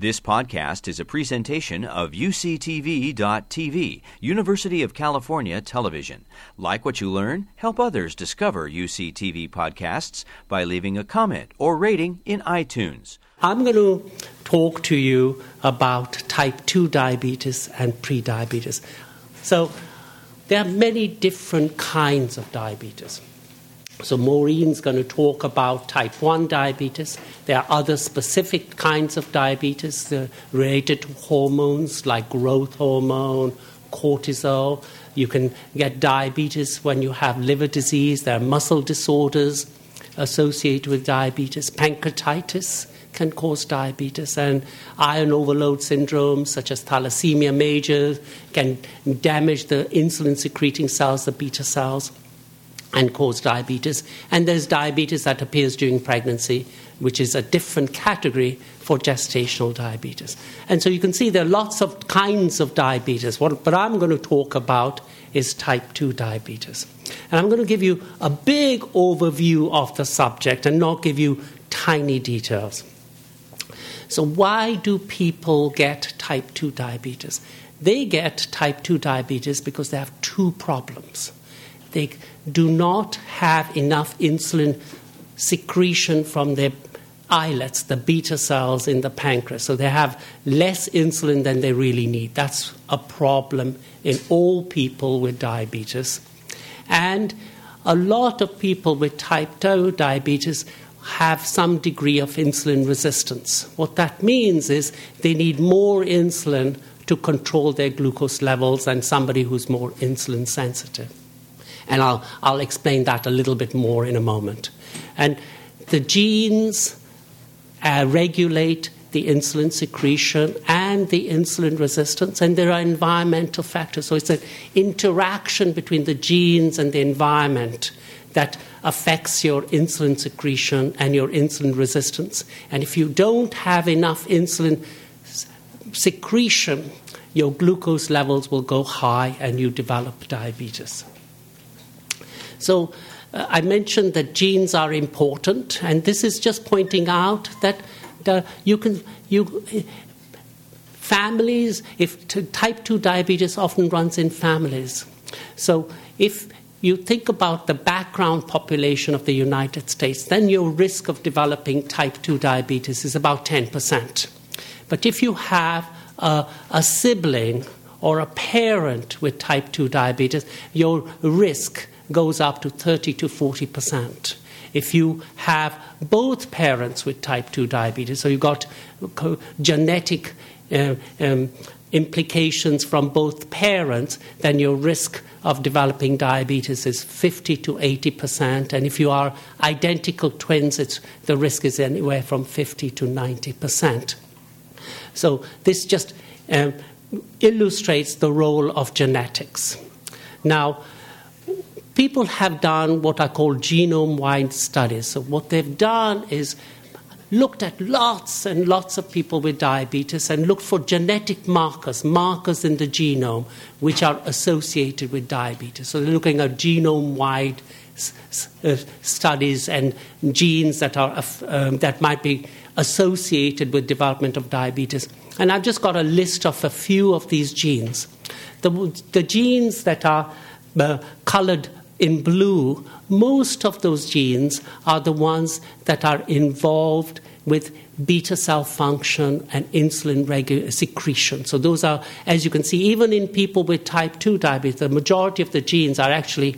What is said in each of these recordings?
This podcast is a presentation of UCTV.tv, University of California Television. Like what you learn? Help others discover UCTV podcasts by leaving a comment or rating in iTunes. I'm going to talk to you about type 2 diabetes and prediabetes. So, there are many different kinds of diabetes. So, Maureen's going to talk about type 1 diabetes. There are other specific kinds of diabetes related to hormones like growth hormone, cortisol. You can get diabetes when you have liver disease. There are muscle disorders associated with diabetes. Pancreatitis can cause diabetes, and iron overload syndrome, such as thalassemia major, can damage the insulin secreting cells, the beta cells and cause diabetes. And there's diabetes that appears during pregnancy, which is a different category for gestational diabetes. And so you can see there are lots of kinds of diabetes. What, what I'm going to talk about is type 2 diabetes. And I'm going to give you a big overview of the subject and not give you tiny details. So, why do people get type 2 diabetes? They get type 2 diabetes because they have two problems they do not have enough insulin secretion from their islets, the beta cells in the pancreas. So they have less insulin than they really need. That's a problem in all people with diabetes. And a lot of people with type 2 diabetes have some degree of insulin resistance. What that means is they need more insulin to control their glucose levels than somebody who's more insulin sensitive. And I'll, I'll explain that a little bit more in a moment. And the genes uh, regulate the insulin secretion and the insulin resistance, and there are environmental factors. So it's an interaction between the genes and the environment that affects your insulin secretion and your insulin resistance. And if you don't have enough insulin secretion, your glucose levels will go high and you develop diabetes. So uh, I mentioned that genes are important, and this is just pointing out that the, you can you families if type 2 diabetes often runs in families so if you think about the background population of the United States, then your risk of developing type 2 diabetes is about 10%. But if you have a, a, sibling or a parent with type 2 diabetes, your risk goes up to 30 to 40 percent. If you have both parents with type 2 diabetes, so you've got genetic uh, um, implications from both parents, then your risk of developing diabetes is 50 to 80 percent. And if you are identical twins, the risk is anywhere from 50 to 90 percent. So this just um, illustrates the role of genetics. Now, people have done what are called genome wide studies. So, what they've done is looked at lots and lots of people with diabetes and looked for genetic markers, markers in the genome, which are associated with diabetes. So, they're looking at genome wide uh, studies and genes that, are, um, that might be associated with development of diabetes. And I've just got a list of a few of these genes. The, the genes that are uh, colored in blue, most of those genes are the ones that are involved with beta cell function and insulin regu- secretion. So, those are, as you can see, even in people with type 2 diabetes, the majority of the genes are actually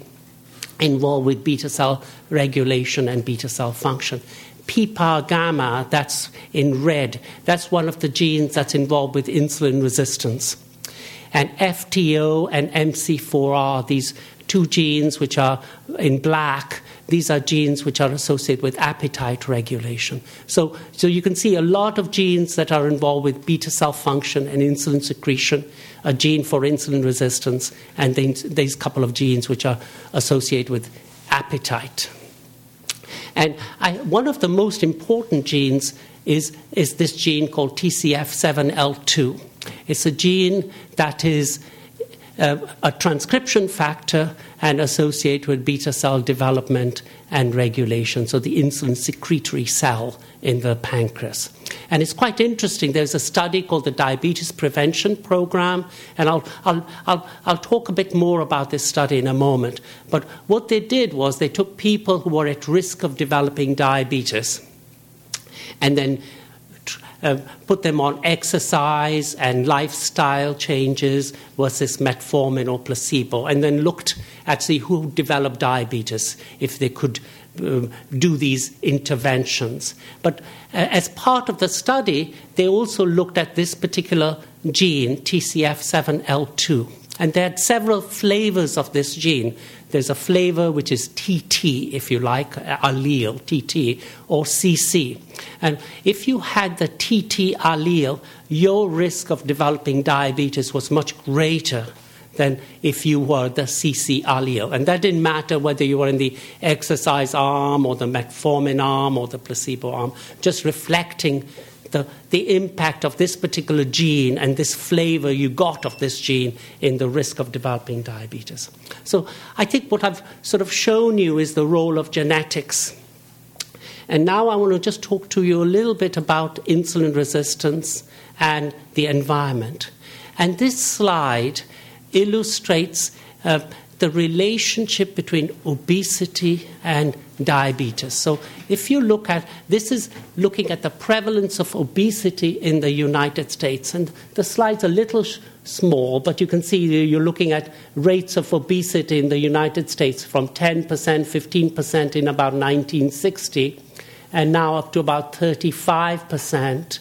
involved with beta cell regulation and beta cell function. PPAR gamma, that's in red, that's one of the genes that's involved with insulin resistance. And FTO and MC4R, these two genes which are in black. These are genes which are associated with appetite regulation. So, so you can see a lot of genes that are involved with beta cell function and insulin secretion, a gene for insulin resistance, and then there's a couple of genes which are associated with appetite. And I, one of the most important genes is, is this gene called TCF7L2. It's a gene that is uh, a transcription factor and associate with beta cell development and regulation, so the insulin secretory cell in the pancreas. And it's quite interesting. There's a study called the Diabetes Prevention Program, and I'll, I'll, I'll, I'll talk a bit more about this study in a moment. But what they did was they took people who were at risk of developing diabetes and then uh, put them on exercise and lifestyle changes versus metformin or placebo, and then looked at see who developed diabetes if they could uh, do these interventions. But uh, as part of the study, they also looked at this particular gene, TCF7L2. And they had several flavors of this gene. There's a flavor which is TT, if you like, uh, allele, TT, or CC. And if you had the TT allele, your risk of developing diabetes was much greater than if you were the CC allele. And that didn't matter whether you were in the exercise arm or the metformin arm or the placebo arm, just reflecting the, the impact of this particular gene and this flavor you got of this gene in the risk of developing diabetes. So I think what I've sort of shown you is the role of genetics. And now I want to just talk to you a little bit about insulin resistance and the environment. And this slide illustrates uh, the relationship between obesity and diabetes. So, if you look at this, is looking at the prevalence of obesity in the United States, and the slide's a little sh- small, but you can see you're looking at rates of obesity in the United States from 10%, 15% in about 1960, and now up to about 35%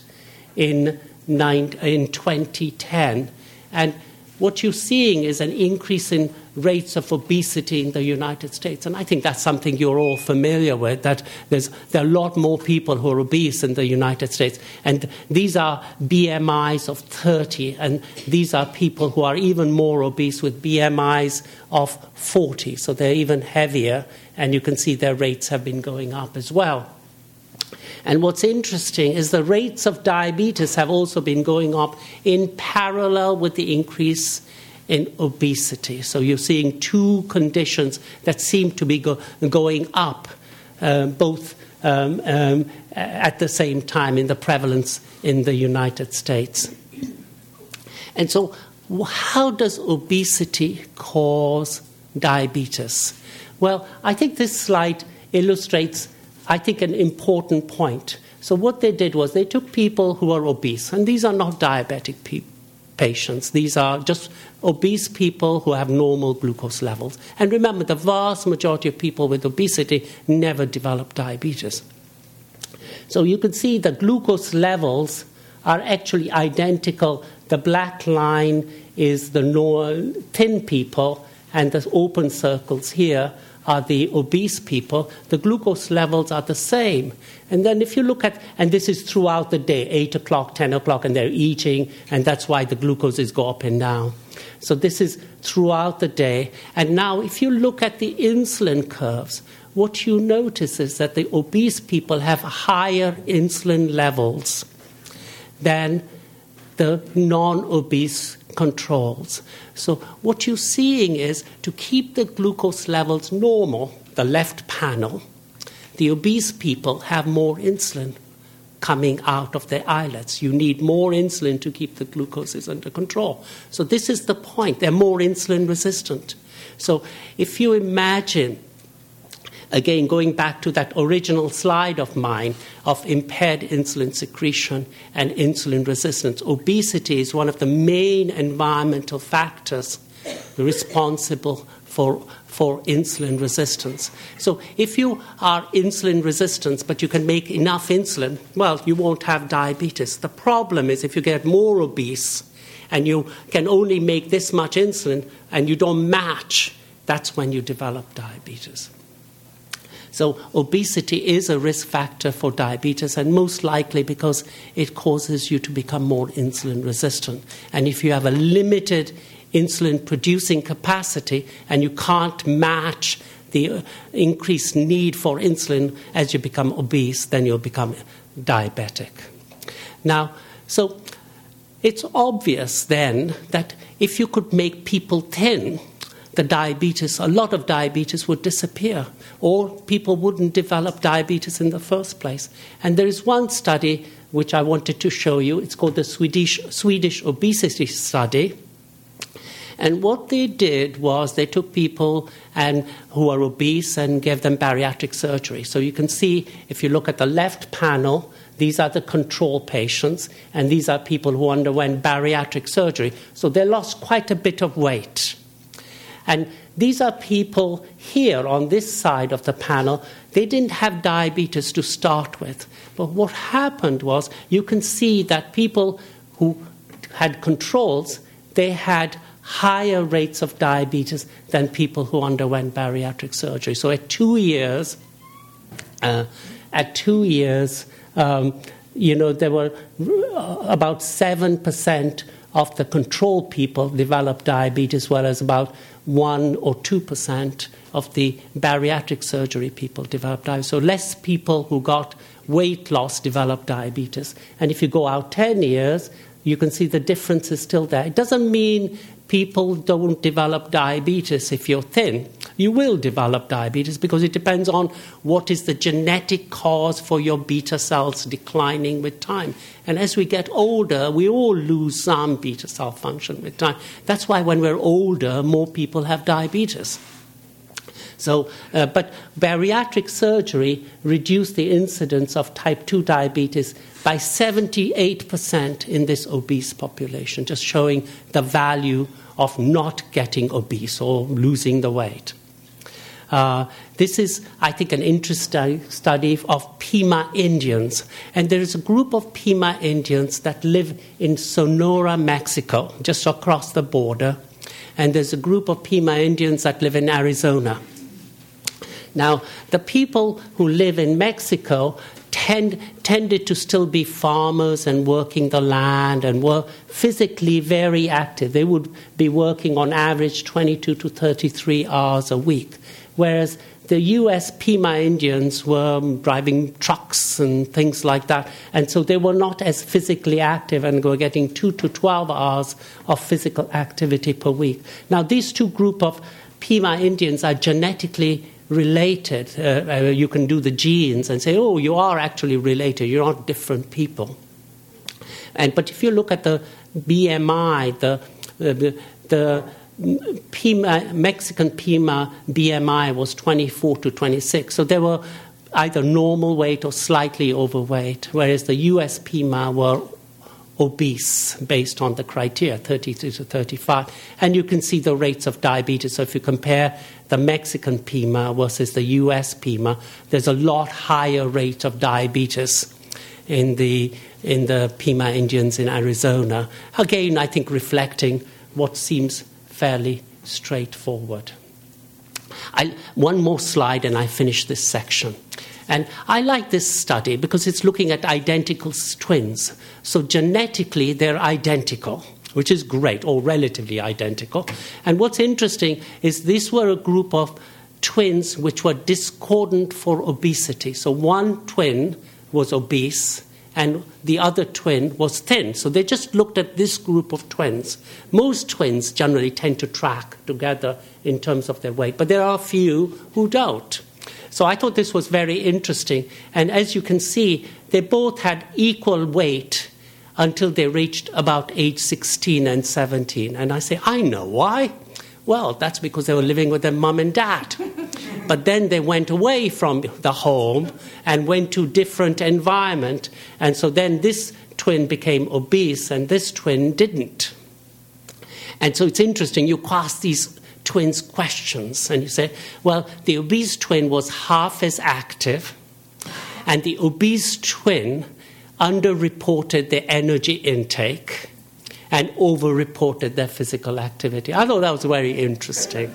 in, nine, in 2010. And what you're seeing is an increase in rates of obesity in the United States. And I think that's something you're all familiar with, that there's, there are a lot more people who are obese in the United States. And these are BMIs of 30, and these are people who are even more obese with BMIs of 40. So they're even heavier, and you can see their rates have been going up as well. And what's interesting is the rates of diabetes have also been going up in parallel with the increase in obesity. So you're seeing two conditions that seem to be go- going up, uh, both um, um, at the same time in the prevalence in the United States. And so, how does obesity cause diabetes? Well, I think this slide illustrates I think, an important point. So, what they did was they took people who are obese, and these are not diabetic pe- patients, these are just obese people who have normal glucose levels. And remember, the vast majority of people with obesity never develop diabetes. So, you can see the glucose levels are actually identical. The black line is the thin people, and the open circles here are the obese people, the glucose levels are the same. And then if you look at, and this is throughout the day, 8 o'clock, 10 o'clock, and they're eating, and that's why the glucoses go up and down. So this is throughout the day. And now, if you look at the insulin curves, what you notice is that the obese people have higher insulin levels than the non obese controls. So, what you're seeing is to keep the glucose levels normal, the left panel, the obese people have more insulin coming out of their islets. You need more insulin to keep the glucoses under control. So, this is the point. They're more insulin resistant. So, if you imagine Again, going back to that original slide of mine of impaired insulin secretion and insulin resistance, obesity is one of the main environmental factors responsible for, for insulin resistance. So, if you are insulin resistant but you can make enough insulin, well, you won't have diabetes. The problem is if you get more obese and you can only make this much insulin and you don't match, that's when you develop diabetes. So, obesity is a risk factor for diabetes, and most likely because it causes you to become more insulin resistant. And if you have a limited insulin producing capacity and you can't match the uh, increased need for insulin as you become obese, then you'll become diabetic. Now, so it's obvious then that if you could make people thin, the diabetes, a lot of diabetes would disappear, or people wouldn't develop diabetes in the first place. And there is one study which I wanted to show you. It's called the Swedish, Swedish Obesity Study. And what they did was they took people and who are obese and gave them bariatric surgery. So you can see if you look at the left panel, these are the control patients, and these are people who underwent bariatric surgery. So they lost quite a bit of weight. And these are people here on this side of the panel. They didn't have diabetes to start with. But what happened was you can see that people who had controls, they had higher rates of diabetes than people who underwent bariatric surgery. So at two years, uh, at two years, um, you know, there were uh, about 7% of the control people developed diabetes, whereas about 1 or 2% of the bariatric surgery people developed diabetes. So less people who got weight loss developed diabetes. And if you go out 10 years, you can see the difference is still there. It doesn't mean people don't develop diabetes if you're thin. You will develop diabetes because it depends on what is the genetic cause for your beta cells declining with time. And as we get older, we all lose some beta cell function with time. That's why when we're older, more people have diabetes. So, uh, but bariatric surgery reduced the incidence of type 2 diabetes by 78% in this obese population, just showing the value of not getting obese or losing the weight. Uh, this is, I think, an interesting study of Pima Indians. And there is a group of Pima Indians that live in Sonora, Mexico, just across the border. And there's a group of Pima Indians that live in Arizona. Now, the people who live in Mexico tend, tended to still be farmers and working the land and were physically very active. They would be working on average 22 to 33 hours a week, whereas the US Pima Indians were driving trucks and things like that, and so they were not as physically active and were getting 2 to 12 hours of physical activity per week. Now, these two group of Pima Indians are genetically related. Uh, uh, you can do the genes and say, oh, you are actually related. You're not different people. And but if you look at the BMI, the the, the Pima, Mexican Pima BMI was 24 to 26. So they were either normal weight or slightly overweight, whereas the US Pima were obese based on the criteria 33 to 35. And you can see the rates of diabetes. So if you compare the Mexican Pima versus the US Pima, there's a lot higher rate of diabetes in the, in the Pima Indians in Arizona. Again, I think reflecting what seems fairly straightforward. I, one more slide and I finish this section. And I like this study because it's looking at identical twins. So genetically, they're identical, which is great, or relatively identical. And what's interesting is these were a group of twins which were discordant for obesity. So one twin was obese and the other twin was thin. So they just looked at this group of twins. Most twins generally tend to track together in terms of their weight, but there are a few who don't. So I thought this was very interesting. And as you can see, they both had equal weight until they reached about age 16 and 17. And I say, I know why. Well, that's because they were living with their mum and dad. But then they went away from the home and went to different environment. And so then this twin became obese and this twin didn't. And so it's interesting, you cast these twins questions. And you say, well, the obese twin was half as active, and the obese twin underreported their energy intake and overreported their physical activity. I thought that was very interesting.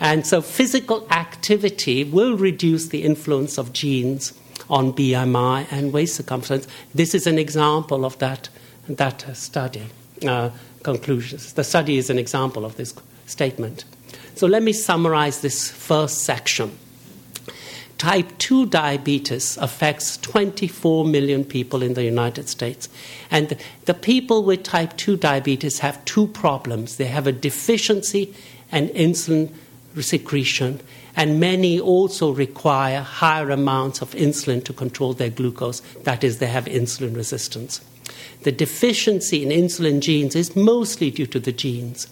And so, physical activity will reduce the influence of genes on BMI and waist circumference. This is an example of that, that study uh, conclusions. The study is an example of this statement. So let me summarize this first section. type 2 diabetes affects 24 million people in the United States. And the people with type 2 diabetes have two problems they have a deficiency in insulin secretion, and many also require higher amounts of insulin to control their glucose. That is, they have insulin resistance. The deficiency in insulin genes is mostly due to the genes.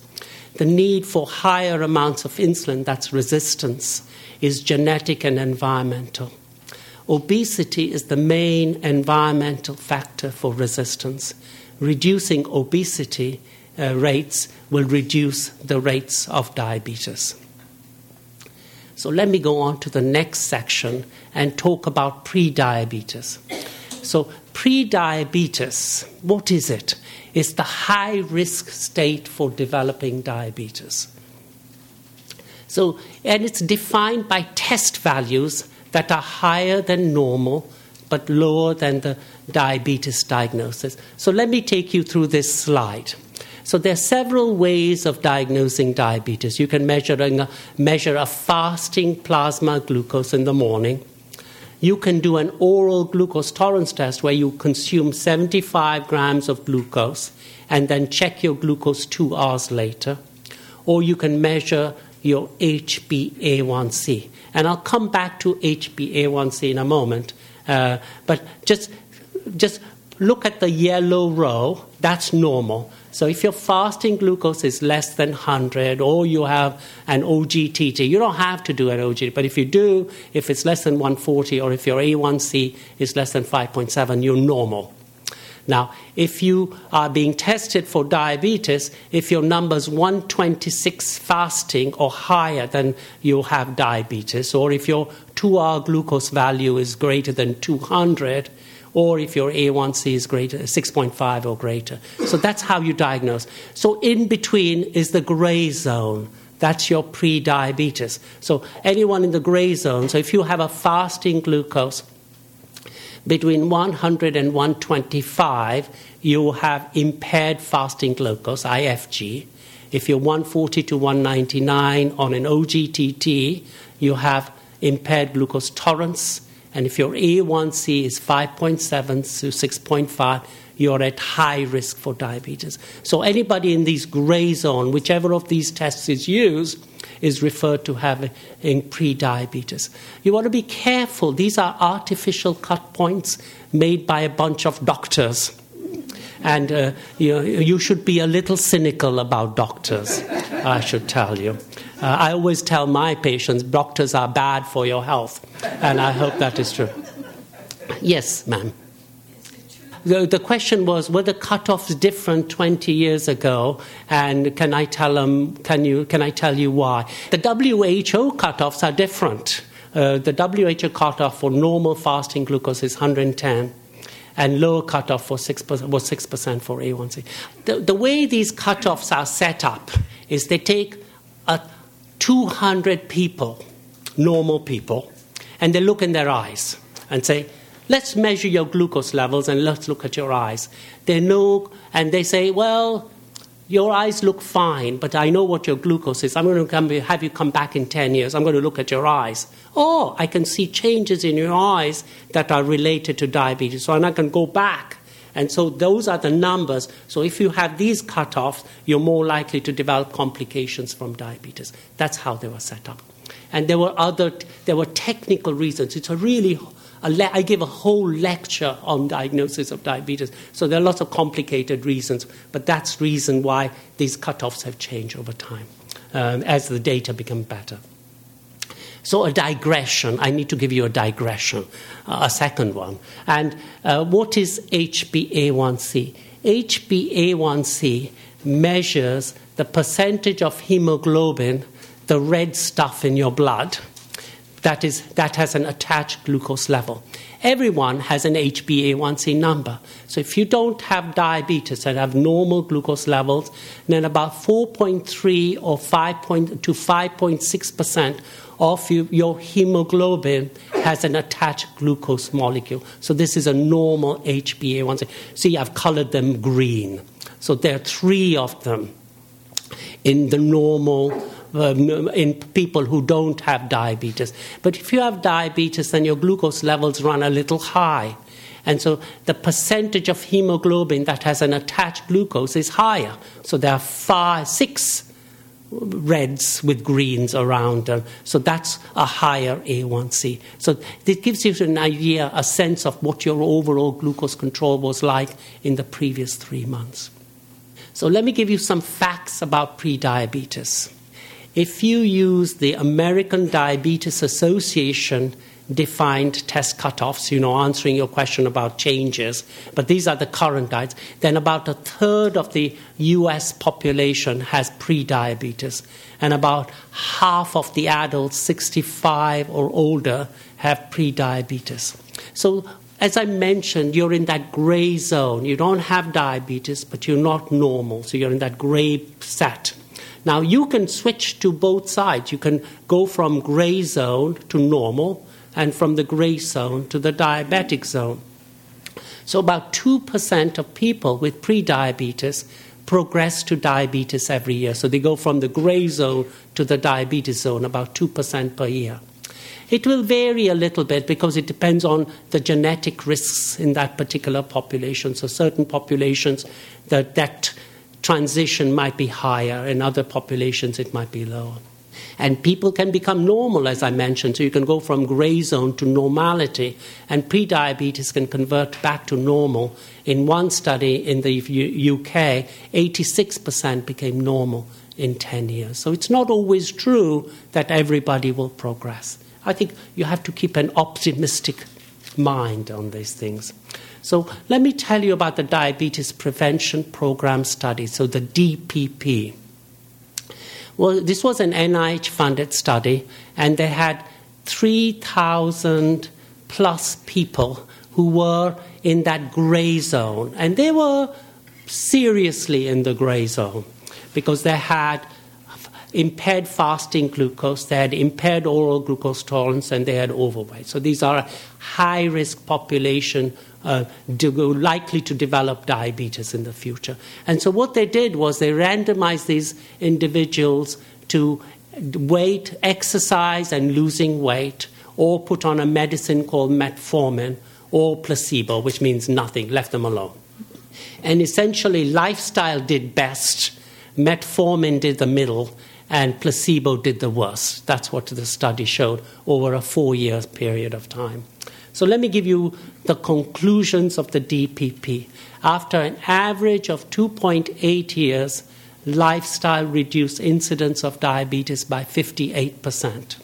The need for higher amounts of insulin, that's resistance, is genetic and environmental. Obesity is the main environmental factor for resistance. Reducing obesity uh, rates will reduce the rates of diabetes. So let me go on to the next section and talk about prediabetes. So, prediabetes, what is it? It's the high risk state for developing diabetes. So, and it's defined by test values that are higher than normal but lower than the diabetes diagnosis. So let me take you through this slide. So there are several ways of diagnosing diabetes. You can measure a, measure a fasting plasma glucose in the morning. You can do an oral glucose tolerance test where you consume 75 grams of glucose and then check your glucose two hours later. Or you can measure your HbA1c. And I'll come back to HbA1c in a moment. Uh, but just, just look at the yellow row, that's normal. So if your fasting glucose is less than 100 or you have an OGTT, you don't have to do an OGTT, but if you do, if it's less than 140 or if your A1C is less than 5.7, you're normal. Now, if you are being tested for diabetes, if your number's 126 fasting or higher, then you have diabetes. Or if your two hour glucose value is greater than 200, or if your A1C is greater, 6.5 or greater. So that's how you diagnose. So in between is the gray zone. That's your pre-diabetes. So anyone in the gray zone, so if you have a fasting glucose between 100 and 125, you have impaired fasting glucose, IFG. If you're 140 to 199 on an OGTT, you have impaired glucose tolerance. And if your A1C is 5.7 to 6.5, you're at high risk for diabetes. So anybody in this gray zone, whichever of these tests is used, is referred to having pre-diabetes. You want to be careful. These are artificial cut points made by a bunch of doctors. And uh, you, you should be a little cynical about doctors, I should tell you. Uh, I always tell my patients doctors are bad for your health, and I hope that is true. Yes, ma'am. The, the question was were the cutoffs different 20 years ago, and can I tell them? Can you? Can I tell you why? The WHO cutoffs are different. Uh, the WHO cutoff for normal fasting glucose is 110 and lower cutoff for 6%, was 6% for A1C. The, the way these cutoffs are set up is they take a 200 people, normal people, and they look in their eyes and say, let's measure your glucose levels and let's look at your eyes. They know, and they say, well, your eyes look fine, but I know what your glucose is. I'm going to come, have you come back in 10 years. I'm going to look at your eyes. Oh, I can see changes in your eyes that are related to diabetes. So I can go back. And so those are the numbers. So if you have these cutoffs, you're more likely to develop complications from diabetes. That's how they were set up. And there were other, there were technical reasons. It's a really Le- I give a whole lecture on diagnosis of diabetes. So there are lots of complicated reasons, but that's reason why these cutoffs have changed over time um, as the data become better. So, a digression, I need to give you a digression, uh, a second one. And uh, what is HbA1c? HbA1c measures the percentage of hemoglobin, the red stuff in your blood, that, is, that has an attached glucose level. Everyone has an HbA1c number. So if you don't have diabetes and have normal glucose levels, then about 4.3 or 5 point, to 5.6% of you, your hemoglobin has an attached glucose molecule. So this is a normal HbA1c. See, I've colored them green. So there are three of them in the normal um, in people who don't have diabetes. But if you have diabetes, then your glucose levels run a little high. And so the percentage of hemoglobin that has an attached glucose is higher. So there are five, six reds with greens around them. So that's a higher A1C. So this gives you an idea, a sense of what your overall glucose control was like in the previous three months. So let me give you some facts about prediabetes. If you use the American Diabetes Association defined test cutoffs, you know, answering your question about changes, but these are the current diets, then about a third of the US population has prediabetes, and about half of the adults 65 or older have prediabetes. So, as I mentioned, you're in that gray zone. You don't have diabetes, but you're not normal, so you're in that gray set. Now, you can switch to both sides. You can go from gray zone to normal, and from the gray zone to the diabetic zone. So, about 2% of people with prediabetes progress to diabetes every year. So, they go from the gray zone to the diabetes zone, about 2% per year. It will vary a little bit because it depends on the genetic risks in that particular population. So, certain populations, that, that transition might be higher, in other populations, it might be lower. And people can become normal, as I mentioned. So you can go from gray zone to normality, and prediabetes can convert back to normal. In one study in the UK, 86% became normal in 10 years. So it's not always true that everybody will progress. I think you have to keep an optimistic mind on these things. So let me tell you about the Diabetes Prevention Program study, so the DPP. Well, this was an NIH funded study, and they had 3,000 plus people who were in that gray zone. And they were seriously in the gray zone because they had impaired fasting glucose, they had impaired oral glucose tolerance, and they had overweight. So these are a high risk population uh, likely to develop diabetes in the future. And so what they did was they randomized these individuals to weight, exercise, and losing weight, or put on a medicine called metformin or placebo, which means nothing, left them alone. And essentially, lifestyle did best, metformin did the middle, and placebo did the worst. That's what the study showed over a four year period of time. So let me give you the conclusions of the DPP. After an average of 2.8 years, lifestyle reduced incidence of diabetes by 58%.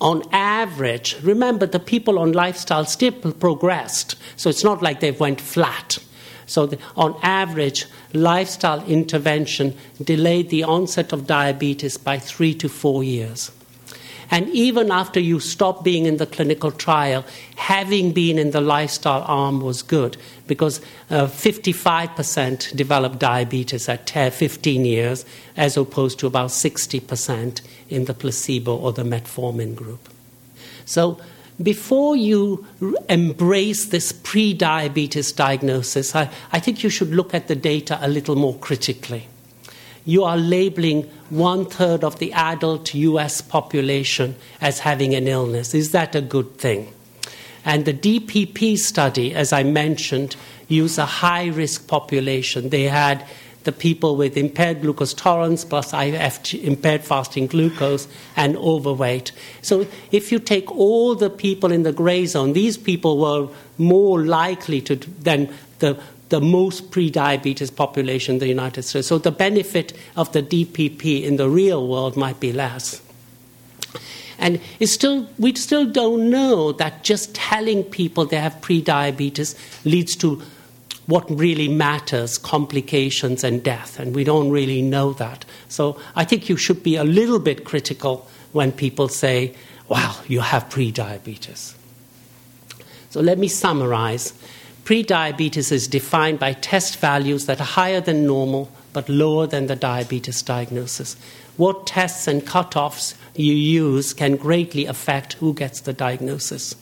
On average, remember the people on lifestyle still progressed, so it's not like they went flat. So, the, on average, lifestyle intervention delayed the onset of diabetes by three to four years. And even after you stop being in the clinical trial, having been in the lifestyle arm was good because uh, 55% developed diabetes at 10, 15 years, as opposed to about 60% in the placebo or the metformin group. So, before you embrace this pre diabetes diagnosis, I, I think you should look at the data a little more critically you are labeling one third of the adult US population as having an illness. Is that a good thing? And the DPP study, as I mentioned, used a high risk population. They had the people with impaired glucose tolerance plus IF, impaired fasting glucose and overweight. So if you take all the people in the gray zone, these people were more likely to than the the most pre-diabetes population in the United States. So the benefit of the DPP in the real world might be less. And it's still, we still don't know that just telling people they have pre-diabetes leads to what really matters, complications and death. And we don't really know that. So I think you should be a little bit critical when people say, wow, you have pre-diabetes. So let me summarize. Prediabetes is defined by test values that are higher than normal but lower than the diabetes diagnosis. What tests and cutoffs you use can greatly affect who gets the diagnosis.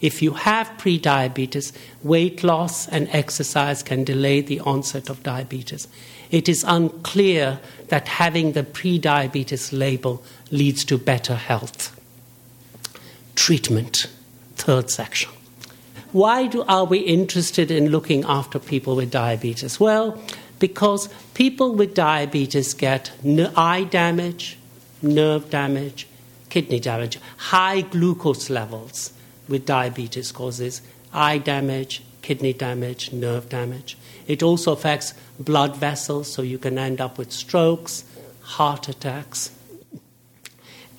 if you have prediabetes, weight loss and exercise can delay the onset of diabetes. It is unclear that having the prediabetes label leads to better health. Treatment, third section. Why do, are we interested in looking after people with diabetes? Well, because people with diabetes get eye damage, nerve damage, kidney damage. High glucose levels with diabetes causes eye damage, kidney damage, nerve damage. It also affects blood vessels, so you can end up with strokes, heart attacks,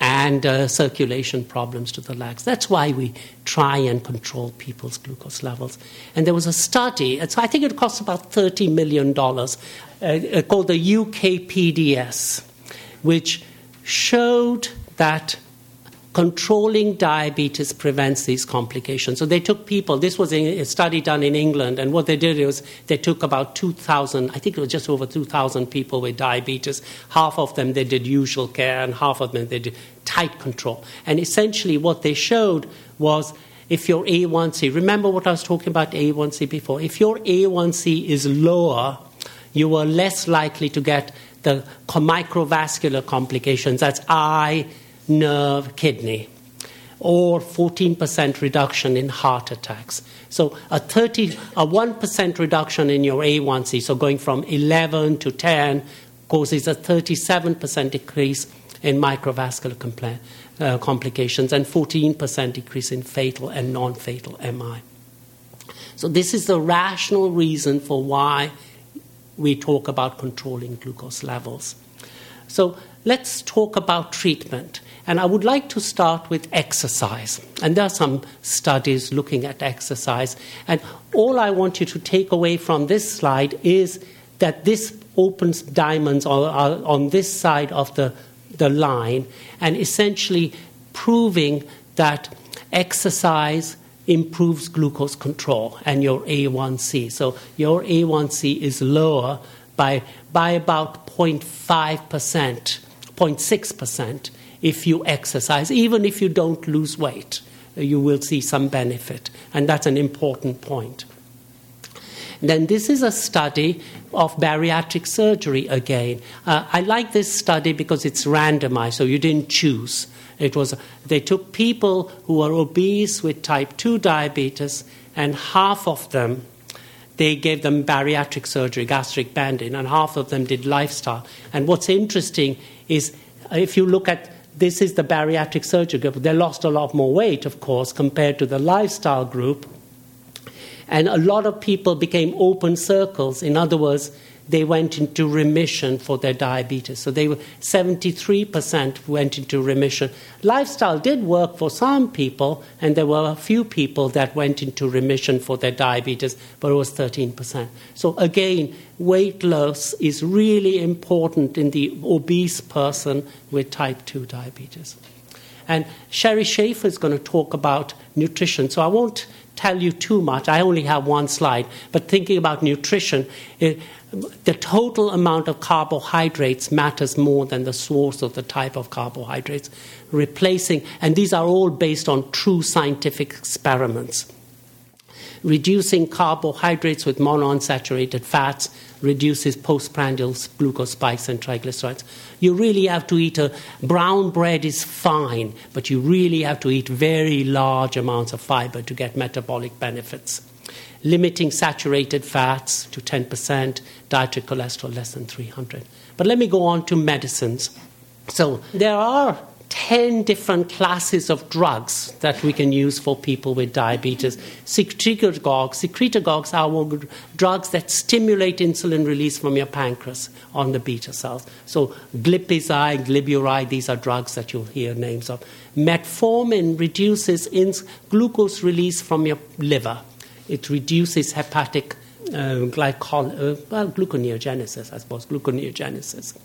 and uh, circulation problems to the legs. That's why we try and control people's glucose levels. And there was a study, I think it cost about $30 million, uh, uh called the UKPDS, which showed that controlling diabetes prevents these complications. So they took people, this was a study done in England, and what they did was they took about 2,000, I think it was just over 2,000 people with diabetes. Half of them they did usual care, and half of them they did tight control. And essentially what they showed was if your A1C, remember what I was talking about A1C before, if your A1C is lower, you are less likely to get the microvascular complications, that's eye, nerve, kidney, or 14% reduction in heart attacks. So a 30, a 1% reduction in your A1C, so going from 11 to 10, causes a 37% decrease in microvascular compl- uh, complications and 14% decrease in fatal and non-fatal MI. So this is the rational reason for why we talk about controlling glucose levels. So let's talk about treatment. And I would like to start with exercise. And there are some studies looking at exercise. And all I want you to take away from this slide is that this opens diamonds on, uh, on this side of the, the line and essentially proving that exercise improves glucose control and your A1C. So your A1C is lower by, by about 0.5%, 0.6% if you exercise, even if you don't lose weight, you will see some benefit. And that's an important point. Then, this is a study of bariatric surgery again. Uh, I like this study because it's randomized, so you didn't choose. It was, they took people who were obese with type 2 diabetes, and half of them, they gave them bariatric surgery, gastric banding, and half of them did lifestyle. And what's interesting is if you look at this is the bariatric surgery group. They lost a lot more weight, of course, compared to the lifestyle group. And a lot of people became open circles. In other words, they went into remission for their diabetes. So they were 73% went into remission. Lifestyle did work for some people, and there were a few people that went into remission for their diabetes, but it was 13%. So again, weight loss is really important in the obese person with type 2 diabetes. And Sherry Schaefer is going to talk about nutrition. So I won't tell you too much. I only have one slide. But thinking about nutrition, it, the total amount of carbohydrates matters more than the source of the type of carbohydrates. Replacing, and these are all based on true scientific experiments. Reducing carbohydrates with monounsaturated fats reduces postprandial glucose spikes and triglycerides. You really have to eat a brown bread is fine, but you really have to eat very large amounts of fiber to get metabolic benefits limiting saturated fats to 10%, dietary cholesterol less than 300. But let me go on to medicines. So there are 10 different classes of drugs that we can use for people with diabetes. Secretagogues, secretagogues are drugs that stimulate insulin release from your pancreas on the beta cells. So glipizide, glyburide, these are drugs that you'll hear names of. Metformin reduces glucose release from your liver. It reduces hepatic uh, glycol, uh, well, gluconeogenesis, I suppose, gluconeogenesis.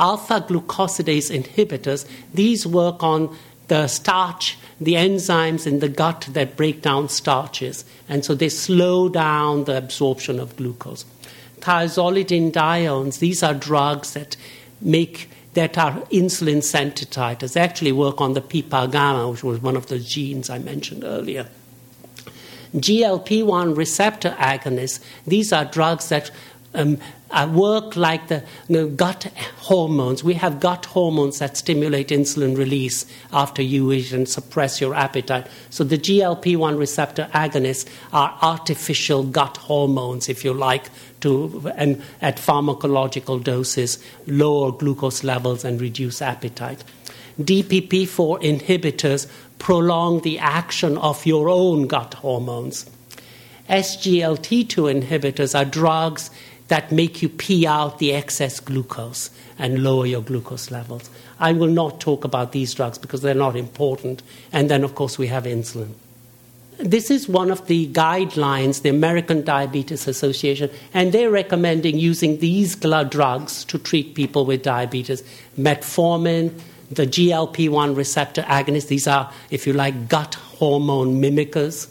Alpha glucosidase inhibitors, these work on the starch, the enzymes in the gut that break down starches, and so they slow down the absorption of glucose. Thiazolidinediones, these are drugs that make that are insulin sensitizers. They actually work on the PPAR gamma, which was one of the genes I mentioned earlier. GLP 1 receptor agonists, these are drugs that um, uh, work like the you know, gut hormones. We have gut hormones that stimulate insulin release after you eat and suppress your appetite. So the GLP 1 receptor agonists are artificial gut hormones, if you like, to, and at pharmacological doses, lower glucose levels and reduce appetite. DPP4 inhibitors prolong the action of your own gut hormones. SGLT2 inhibitors are drugs that make you pee out the excess glucose and lower your glucose levels. I will not talk about these drugs because they're not important. And then, of course, we have insulin. This is one of the guidelines, the American Diabetes Association, and they're recommending using these drugs to treat people with diabetes metformin, the GLP 1 receptor agonists. These are, if you like, gut hormone mimickers,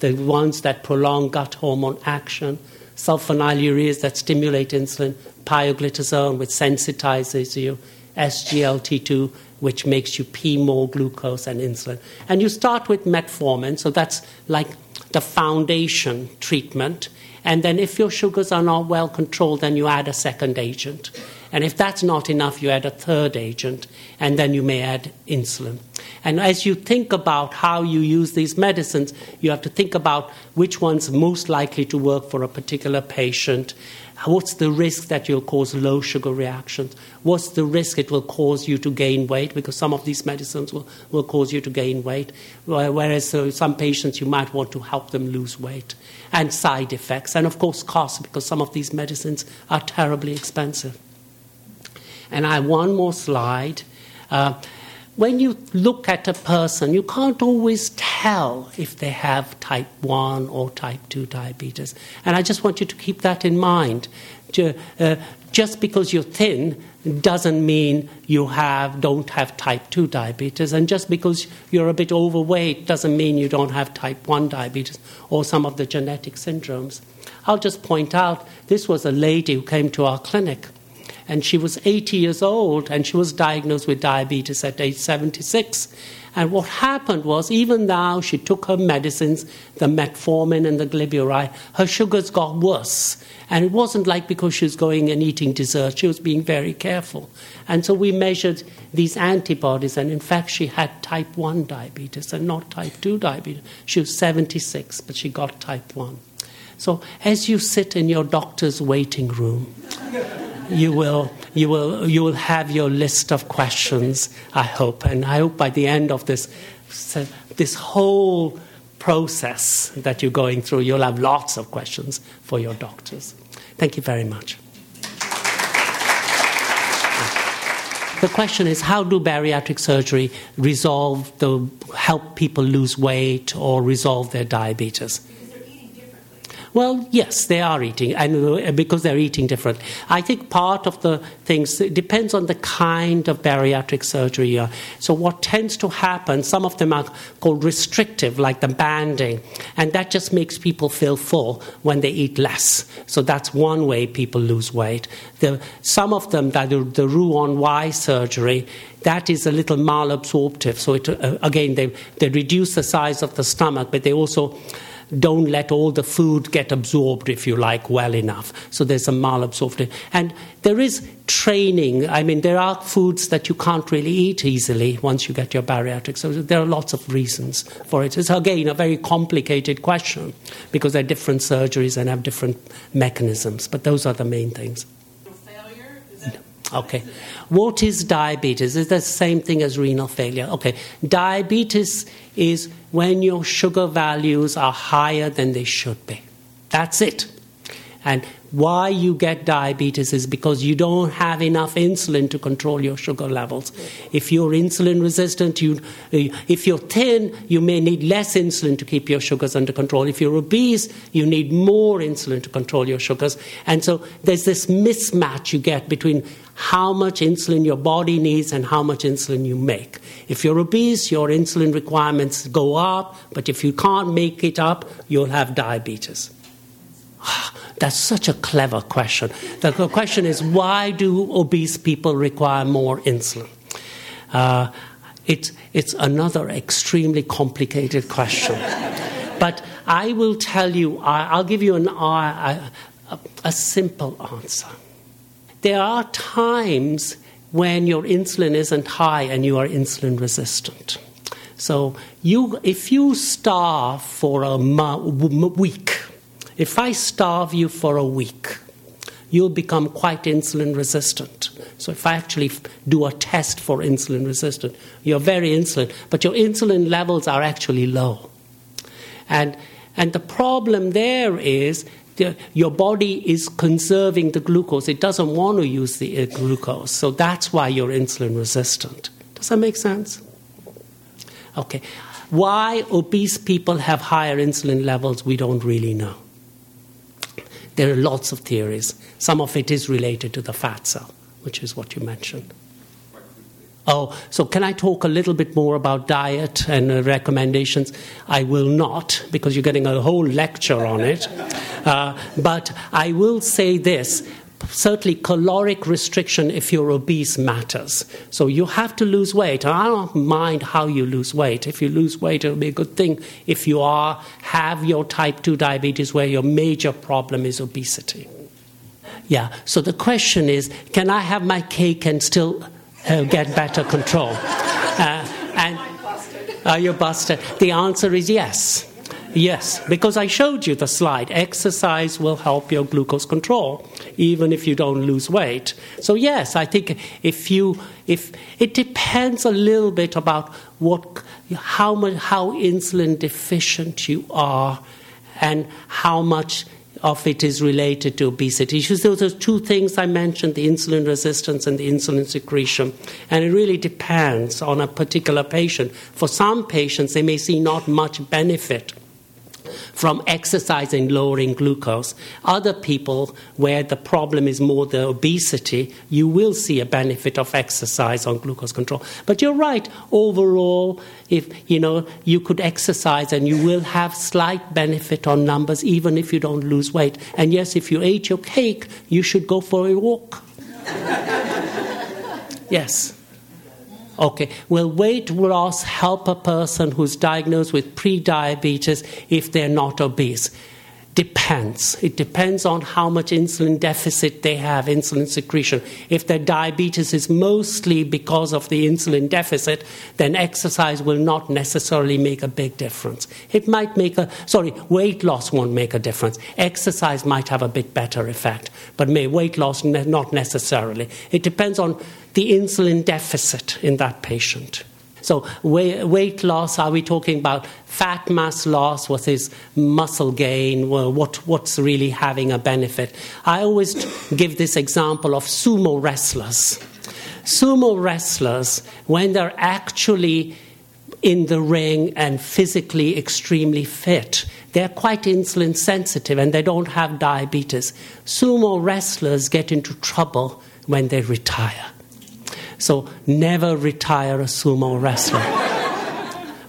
the ones that prolong gut hormone action sulfonylureas that stimulate insulin, pioglitazone, which sensitizes you, SGLT2, which makes you pee more glucose and insulin. And you start with metformin, so that's like the foundation treatment. And then if your sugars are not well controlled, then you add a second agent. And if that's not enough, you add a third agent, and then you may add insulin. And as you think about how you use these medicines, you have to think about which one's most likely to work for a particular patient. What's the risk that you'll cause low sugar reactions? What's the risk it will cause you to gain weight? Because some of these medicines will, will cause you to gain weight, whereas uh, some patients you might want to help them lose weight. And side effects, and of course, cost, because some of these medicines are terribly expensive. And I have one more slide. Uh, when you look at a person, you can't always tell if they have type 1 or type 2 diabetes. And I just want you to keep that in mind. Uh, just because you're thin doesn't mean you have, don't have type 2 diabetes. And just because you're a bit overweight doesn't mean you don't have type 1 diabetes or some of the genetic syndromes. I'll just point out this was a lady who came to our clinic and she was 80 years old and she was diagnosed with diabetes at age 76. And what happened was, even though she took her medicines, the metformin and the glyburide, her sugars got worse. And it wasn't like because she was going and eating dessert, she was being very careful. And so we measured these antibodies, and in fact, she had type 1 diabetes and not type 2 diabetes. She was 76, but she got type 1. So as you sit in your doctor's waiting room, you will, you, will, you will have your list of questions, I hope. And I hope by the end of this, this whole process that you're going through, you'll have lots of questions for your doctors. Thank you very much. The question is how do bariatric surgery resolve the help people lose weight or resolve their diabetes? Well, yes, they are eating, and uh, because they're eating different. I think part of the things depends on the kind of bariatric surgery. So, what tends to happen, some of them are called restrictive, like the banding, and that just makes people feel full when they eat less. So, that's one way people lose weight. The, some of them, that the, the Roux-en-Y surgery, that is a little malabsorptive. So, it, uh, again, they, they reduce the size of the stomach, but they also don't let all the food get absorbed, if you like, well enough. So there's a malabsorption. And there is training. I mean, there are foods that you can't really eat easily once you get your bariatric. So there are lots of reasons for it. It's, again, a very complicated question because there are different surgeries and have different mechanisms. But those are the main things. Okay. What is diabetes? Is the same thing as renal failure? Okay. Diabetes is when your sugar values are higher than they should be. That's it. And why you get diabetes is because you don't have enough insulin to control your sugar levels. If you're insulin resistant, you, uh, if you're thin, you may need less insulin to keep your sugars under control. If you're obese, you need more insulin to control your sugars. And so there's this mismatch you get between how much insulin your body needs and how much insulin you make. If you're obese, your insulin requirements go up, but if you can't make it up, you'll have diabetes. Ah, That's such a clever question. The question is why do obese people require more insulin? Uh, it's, it's another extremely complicated question. but I will tell you, I, will give you an, a, a, a simple answer. There are times when your insulin isn't high and you are insulin resistant. So, you, if you starve for a week, if I starve you for a week, you'll become quite insulin resistant. So, if I actually do a test for insulin resistant, you're very insulin, but your insulin levels are actually low. And, and the problem there is the, your body is conserving the glucose. It doesn't want to use the uh, glucose. So that's why you're insulin resistant. Does that make sense? Okay. Why obese people have higher insulin levels, we don't really know. There are lots of theories. Some of it is related to the fat cell, which is what you mentioned. Oh, so can I talk a little bit more about diet and uh, recommendations? I will not, because you're getting a whole lecture on it. Uh, but I will say this certainly caloric restriction if you're obese matters. So you have to lose weight. I don't mind how you lose weight. If you lose weight, it'll be a good thing. If you are have your type 2 diabetes where your major problem is obesity. Yeah. So the question is, can I have my cake and still uh, get better control? Uh, and are you busted? The answer is yes. Yes, because I showed you the slide. Exercise will help your glucose control, even if you don't lose weight. So yes, I think if you if it depends a little bit about what how much how insulin deficient you are, and how much of it is related to obesity. So those are two things I mentioned the insulin resistance and the insulin secretion. And it really depends on a particular patient. For some patients, they may see not much benefit from exercise and lowering glucose. Other people, where the problem is more the obesity, you will see a benefit of exercise on glucose control. But you're right, overall, if you know you could exercise and you will have slight benefit on numbers even if you don't lose weight. And yes, if you ate your cake, you should go for a walk. yes. Okay, will weight loss help a person who's diagnosed with prediabetes if they're not obese? Depends. It depends on how much insulin deficit they have, insulin secretion. If their diabetes is mostly because of the insulin deficit, then exercise will not necessarily make a big difference. It might make a, sorry, weight loss won't make a difference. Exercise might have a bit better effect, but may weight loss not necessarily. It depends on the insulin deficit in that patient. So, weight loss, are we talking about fat mass loss? What is muscle gain? What, what's really having a benefit? I always give this example of sumo wrestlers. Sumo wrestlers, when they're actually in the ring and physically extremely fit, they're quite insulin sensitive and they don't have diabetes. Sumo wrestlers get into trouble when they retire so never retire a sumo wrestler.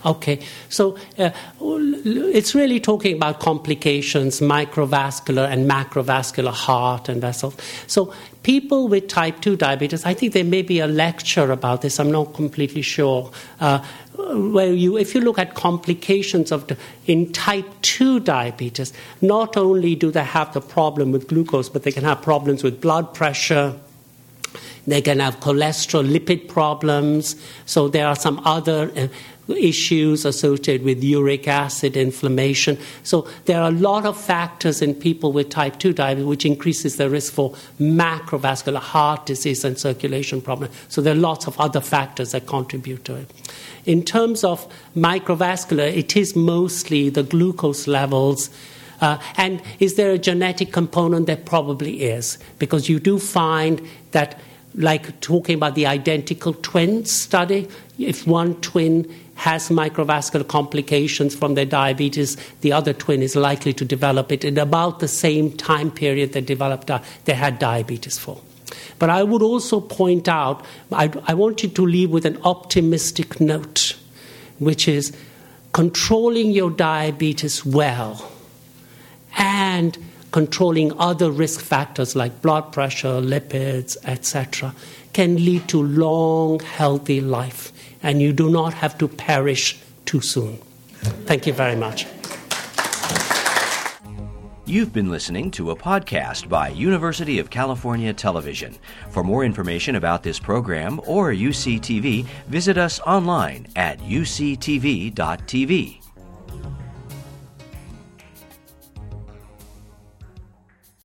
Okay, so uh, it's really talking about complications, microvascular and macrovascular heart and vessels. So people with type 2 diabetes, I think there may be a lecture about this, I'm not completely sure. Uh, where you, if you look at complications of the, in type 2 diabetes, not only do they have the problem with glucose, but they can have problems with blood pressure, they can have cholesterol, lipid problems. So there are some other uh, issues associated with uric acid inflammation. So there are a lot of factors in people with type 2 diabetes which increases the risk for macrovascular heart disease and circulation problems. So there are lots of other factors that contribute to it. In terms of microvascular, it is mostly the glucose levels. Uh, and is there a genetic component? There probably is, because you do find that like talking about the identical twin study, if one twin has microvascular complications from their diabetes, the other twin is likely to develop it in about the same time period they developed uh, they had diabetes for. But I would also point out, I, I want you to leave with an optimistic note, which is controlling your diabetes well and controlling other risk factors like blood pressure, lipids, etc., can lead to long, healthy life, and you do not have to perish too soon. Thank you very much. You've been listening to a podcast by University of California Television. For more information about this program or UCTV, visit us online at uctv.tv.